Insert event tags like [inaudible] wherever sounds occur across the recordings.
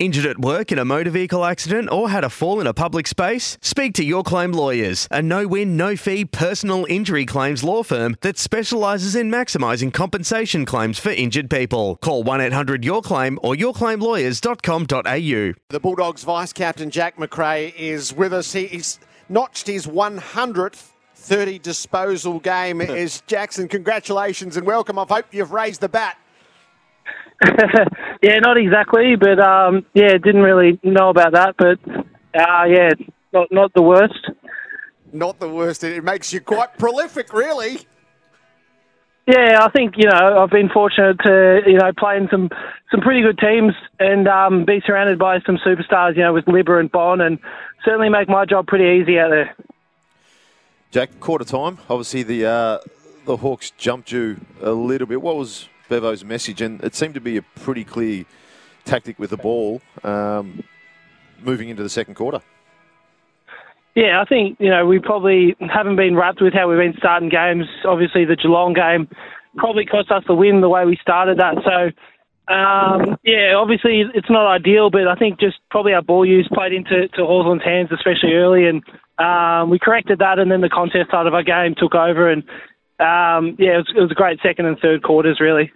Injured at work in a motor vehicle accident or had a fall in a public space? Speak to Your Claim Lawyers, a no win, no fee personal injury claims law firm that specialises in maximising compensation claims for injured people. Call 1 800 Your Claim or yourclaimlawyers.com.au. The Bulldogs vice captain Jack Macrae is with us. He's notched his 100th 30 disposal game. [laughs] Is Jackson, congratulations and welcome. I hope you've raised the bat. [laughs] yeah, not exactly, but um, yeah, didn't really know about that. But uh, yeah, not not the worst. Not the worst. It makes you quite prolific, really. Yeah, I think you know I've been fortunate to you know play in some some pretty good teams and um, be surrounded by some superstars. You know, with Libba and Bont, and certainly make my job pretty easy out there. Jack, quarter time. Obviously, the uh, the Hawks jumped you a little bit. What was Bevo's message? And it seemed to be a pretty clear tactic with the ball um, moving into the second quarter. Yeah, I think you know we probably haven't been wrapped with how we've been starting games. Obviously, the Geelong game probably cost us the win the way we started that. So, um, yeah, obviously it's not ideal, but I think just probably our ball use played into to Hawthorn's hands, especially early, and um, we corrected that, and then the contest side of our game took over, and um, yeah, it was, it was a great second and third quarters, really.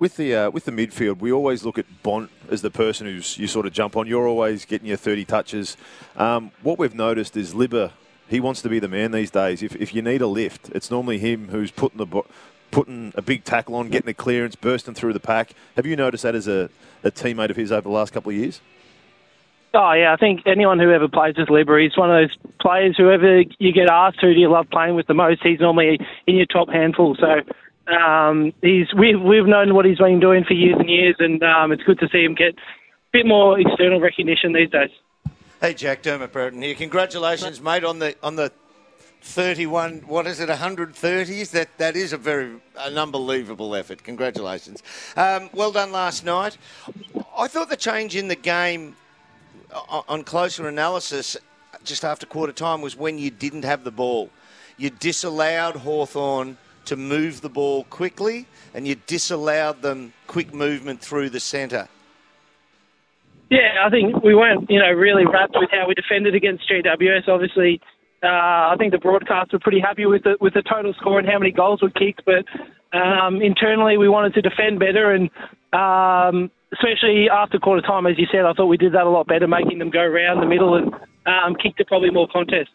With the uh, with the midfield, we always look at Bont as the person who's you sort of jump on. You're always getting your 30 touches. Um, what we've noticed is Libba, he wants to be the man these days. If, if you need a lift, it's normally him who's putting the putting a big tackle on, getting a clearance, bursting through the pack. Have you noticed that as a, a teammate of his over the last couple of years? Oh yeah, I think anyone who ever plays with Libba, he's one of those players. Whoever you get asked who do you love playing with the most, he's normally in your top handful. So um, he's we've we've known what he's been doing for years and years, and um, it's good to see him get a bit more external recognition these days. Hey Jack Dermott Brereton here. Congratulations, mate, on the on the 31 what is it 130s that that is a very an unbelievable effort. Congratulations. Um, well done last night. I thought the change in the game on closer analysis just after quarter time was when you didn't have the ball. You disallowed hawthorn to move the ball quickly and you disallowed them quick movement through the centre yeah, I think we weren't, you know, really wrapped with how we defended against GWS. Obviously, uh, I think the broadcasts were pretty happy with the with the total score and how many goals were kicked, but um, internally we wanted to defend better, and um, especially after quarter time, as you said, I thought we did that a lot better, making them go around the middle and um, kick to probably more contest.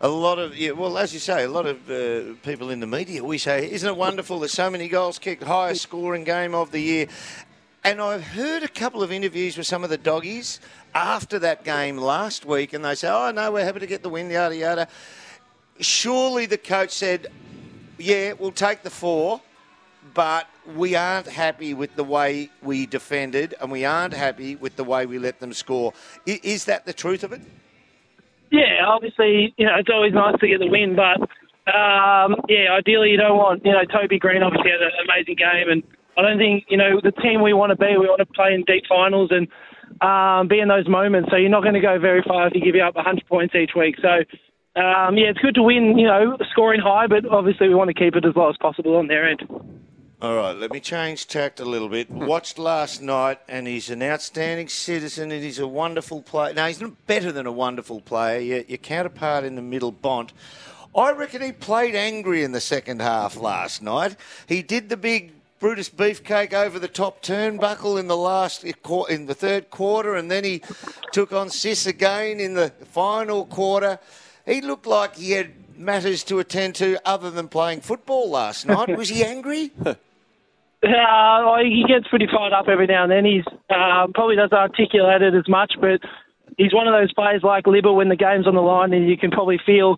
A lot of yeah, well, as you say, a lot of uh, people in the media we say, isn't it wonderful? There's so many goals kicked, highest scoring game of the year. And I've heard a couple of interviews with some of the doggies after that game last week, and they say, "Oh no, we're happy to get the win." Yada yada. Surely the coach said, "Yeah, we'll take the four, but we aren't happy with the way we defended, and we aren't happy with the way we let them score." Is that the truth of it? Yeah, obviously, you know, it's always nice to get the win, but um, yeah, ideally you don't want, you know, Toby Greene obviously had an amazing game, and I don't think, you know, the team we want to be, we want to play in deep finals and um, be in those moments. So you're not going to go very far if you give up 100 points each week. So, um, yeah, it's good to win, you know, scoring high, but obviously we want to keep it as low as possible on their end. All right, let me change tact a little bit. Hmm. Watched last night, and he's an outstanding citizen, and he's a wonderful player. No, he's not better than a wonderful player. Your, your counterpart in the middle, Bont. I reckon he played angry in the second half last night. He did the big Brutus Beefcake over the top turnbuckle in the last eh, in the third quarter, and then he took on Sis again in the final quarter. He looked like he had matters to attend to other than playing football last night. [laughs] Was he angry? [laughs] Uh, he gets pretty fired up every now and then. He's uh, probably doesn't articulate it as much, but he's one of those players like Libba when the game's on the line, and you can probably feel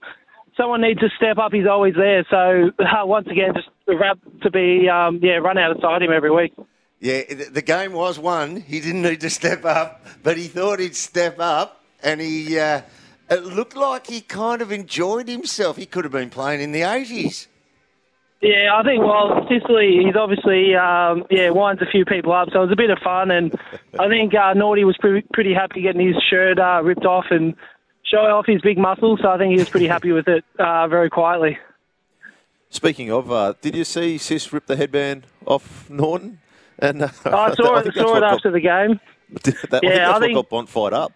someone needs to step up. He's always there. So uh, once again, just wrap to be um, yeah run out outside him every week. Yeah, the game was won. He didn't need to step up, but he thought he'd step up, and he uh, it looked like he kind of enjoyed himself. He could have been playing in the 80s. Yeah, I think well, Sicily, he's obviously um, yeah winds a few people up, so it was a bit of fun, and I think uh, Naughty was pretty, pretty happy getting his shirt uh, ripped off and showing off his big muscles. So I think he was pretty happy with it uh, very quietly. Speaking of, uh, did you see Sis rip the headband off Naughton? [laughs] And uh, I saw it, [laughs] saw it after the game. [laughs] that, Yeah, I think that's I what think- got Bont fired up.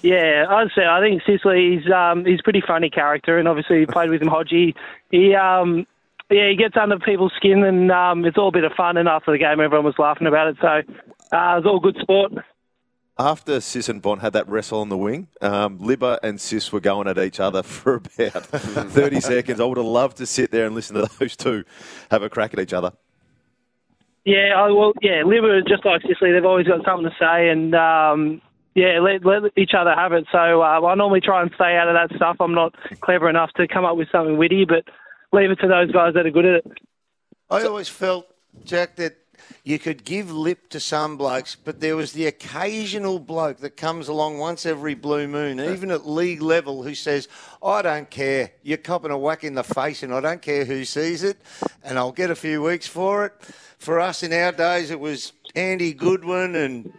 Yeah, I'd say I think Sicily he's um, he's a pretty funny character, and obviously he played with him Hodgie. He um, yeah he gets under people's skin, and um, it's all a bit of fun. And after the game, everyone was laughing about it, so uh, it was all good sport. After Sis and Bont had that wrestle on the wing, um, Libba and Sis were going at each other [laughs] for about [laughs] 30 [laughs] seconds. I would have loved to sit there and listen to those two have a crack at each other. Yeah, I, well, yeah, Libba just like Sicily, they've always got something to say, and um, yeah, let, let each other have it. So uh, I normally try and stay out of that stuff. I'm not clever enough to come up with something witty, but leave it to those guys that are good at it. I always felt, Jack, that you could give lip to some blokes, but there was the occasional bloke that comes along once every blue moon, even at league level, who says, I don't care. You're copping a whack in the face, and I don't care who sees it, and I'll get a few weeks for it. For us in our days, it was Andy Goodwin and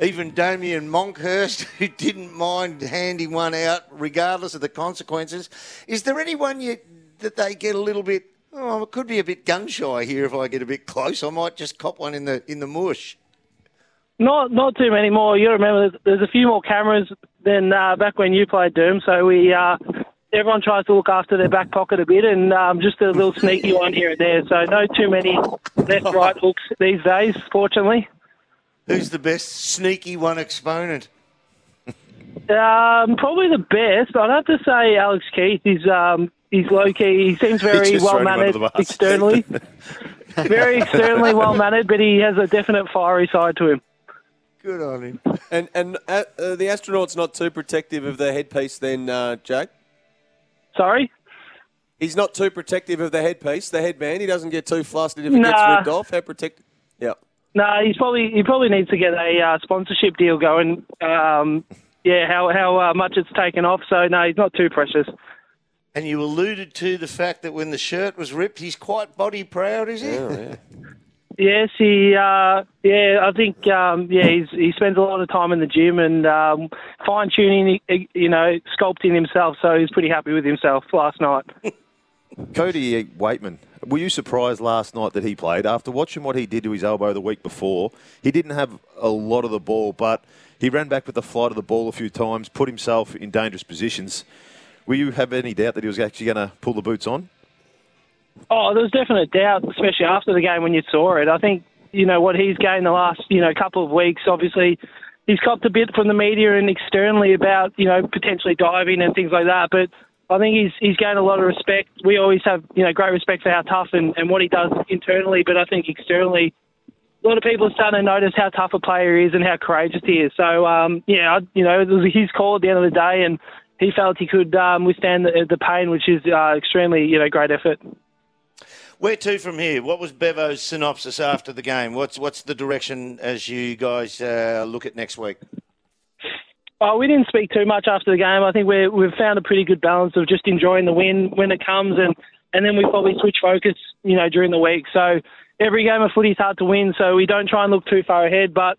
even Damian Monkhorst, [laughs] who didn't mind handing one out regardless of the consequences. Is there anyone you, that they get a little bit? Oh, it could be a bit gun shy here if I get a bit close. I might just cop one in the in the mush. Not not too many more. You remember there's, a few more cameras than uh, back when you played Doom. So we uh, everyone tries to look after their back pocket a bit, and um, just a little sneaky one here and there. So no too many left [laughs] right hooks these days, fortunately. Who's the best sneaky one exponent? Um, probably the best. I'd have to say Alex Keath. He's um, he's low key. He seems very well thrown him under mannered externally. [laughs] very externally well mannered, but he has a definite fiery side to him. Good on him. And and uh, uh, the astronaut's not too protective of the headpiece, then, uh, Jack. Sorry. He's not too protective of the headpiece, the headband. He doesn't get too flustered if it gets ripped off. How protected? Yeah. No, he's probably he probably needs to get a uh, sponsorship deal going. Um, yeah, how how uh, much it's taken off. So no, he's not too precious. And you alluded to the fact that when the shirt was ripped, he's quite body proud, is he? Yeah. [laughs] Yes, he. Uh, yeah, I think. Um, yeah, he's, he spends a lot of time in the gym and um, fine tuning. You know, sculpting himself. So he's pretty happy with himself last night. [laughs] Cody Weightman, were you surprised last night that he played? After watching what he did to his elbow the week before, he didn't have a lot of the ball, but he ran back with the flight of the ball a few times, put himself in dangerous positions. Will you have any doubt that he was actually going to pull the boots on? Oh, there was definite doubt, especially after the game when you saw it. I think you know what he's gained the last you know couple of weeks. Obviously, he's copped a bit from the media and externally about you know potentially diving and things like that. But I think he's he's gained a lot of respect. We always have you know great respect for how tough and, and what he does internally, but I think externally. A lot of people are starting to notice how tough a player he is and how courageous he is. So, um, yeah, I, you know, it was his call at the end of the day, and he felt he could um, withstand the, the pain, which is uh, extremely, you know, great effort. Where to from here? What was Bevo's synopsis after the game? What's what's the direction as you guys uh, look at next week? Oh, we didn't speak too much after the game. I think we're, we've found a pretty good balance of just enjoying the win when it comes, and, and then we probably switch focus, you know, during the week. So every game of footy is hard to win, so we don't try and look too far ahead. But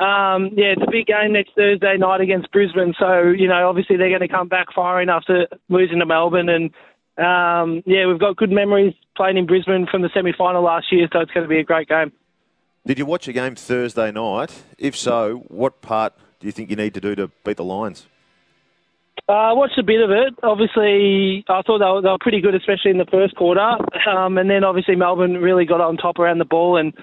um, yeah, it's a big game next Thursday night against Brisbane. So you know, obviously they're going to come back firing after losing to Melbourne, and um, yeah, we've got good memories playing in Brisbane from the semi-final last year. So it's going to be a great game. Did you watch a game Thursday night? If so, what part do you think you need to do to beat the Lions? Uh, I watched a bit of it. Obviously, I thought they were, they were pretty good, especially in the first quarter. Um, and then obviously Melbourne really got on top around the ball, and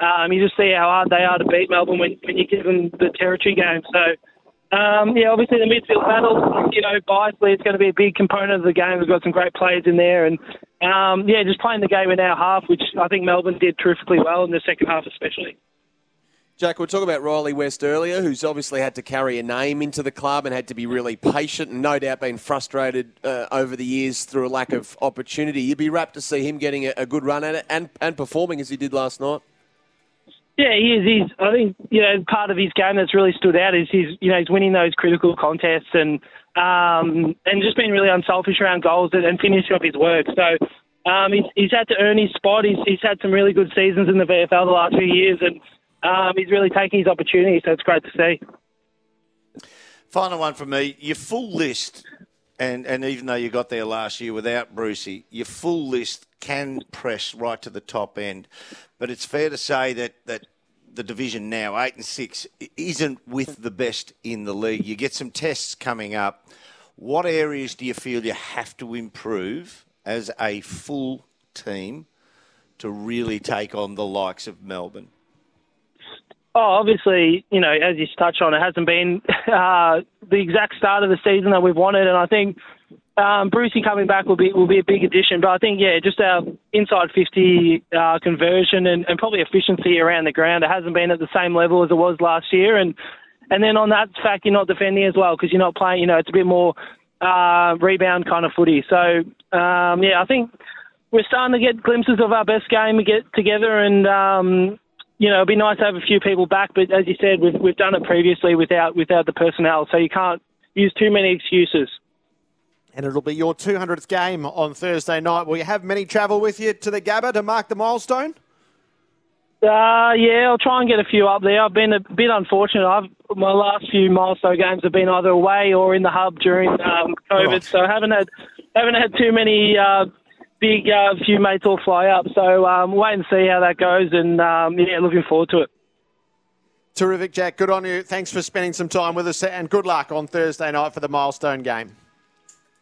um, you just see how hard they are to beat Melbourne when, when you give them the territory game. So, um, yeah, obviously the midfield battle, you know, biasly, it's going to be a big component of the game. We've got some great players in there, and um, yeah, just playing the game in our half, which I think Melbourne did terrifically well in the second half, especially. Jack, we talking about Rhylee West earlier, who's obviously had to carry a name into the club and had to be really patient and no doubt been frustrated uh, over the years through a lack of opportunity. You'd be rapt to see him getting a, a good run at it and, and performing as he did last night. Yeah, he is. He's. I think you know part of his game that's really stood out is he's you know he's winning those critical contests and um, and just being really unselfish around goals and, and finishing off his work. So um, he's, he's had to earn his spot. He's, he's had some really good seasons in the VFL the last few years, and um, he's really taking his opportunity. So it's great to see. Final one from me. Your full list, and, and even though you got there last year without Brucey, your full list can press right to the top end. But it's fair to say that, that the division now, eight and six, isn't with the best in the league. You get some tests coming up. What areas do you feel you have to improve as a full team to really take on the likes of Melbourne? Oh, obviously, you know, as you touched on, it hasn't been [laughs] uh, the exact start of the season that we've wanted, and I think um, Brucey coming back will be will be a big addition. But I think, yeah, just our inside 50 uh, conversion and, and probably efficiency around the ground, it hasn't been at the same level as it was last year, and and then on that fact, you're not defending as well because you're not playing. You know, it's a bit more uh, rebound kind of footy. So um, yeah, I think we're starting to get glimpses of our best game. We get together and. Um, you know, it'd be nice to have a few people back, but as you said, we've we've done it previously without without the personnel, so you can't use too many excuses. And it'll be your 200th game on Thursday night. Will you have many travel with you to the Gabba to mark the milestone? Uh, yeah, I'll try and get a few up there. I've been a bit unfortunate. I've my last few milestone games have been either away or in the hub during um, COVID, right. so I haven't had haven't had too many uh, big uh, few mates all fly up. So um, we'll wait and see how that goes, and um, yeah, looking forward to it. Terrific, Jack. Good on you. Thanks for spending some time with us, and good luck on Thursday night for the milestone game.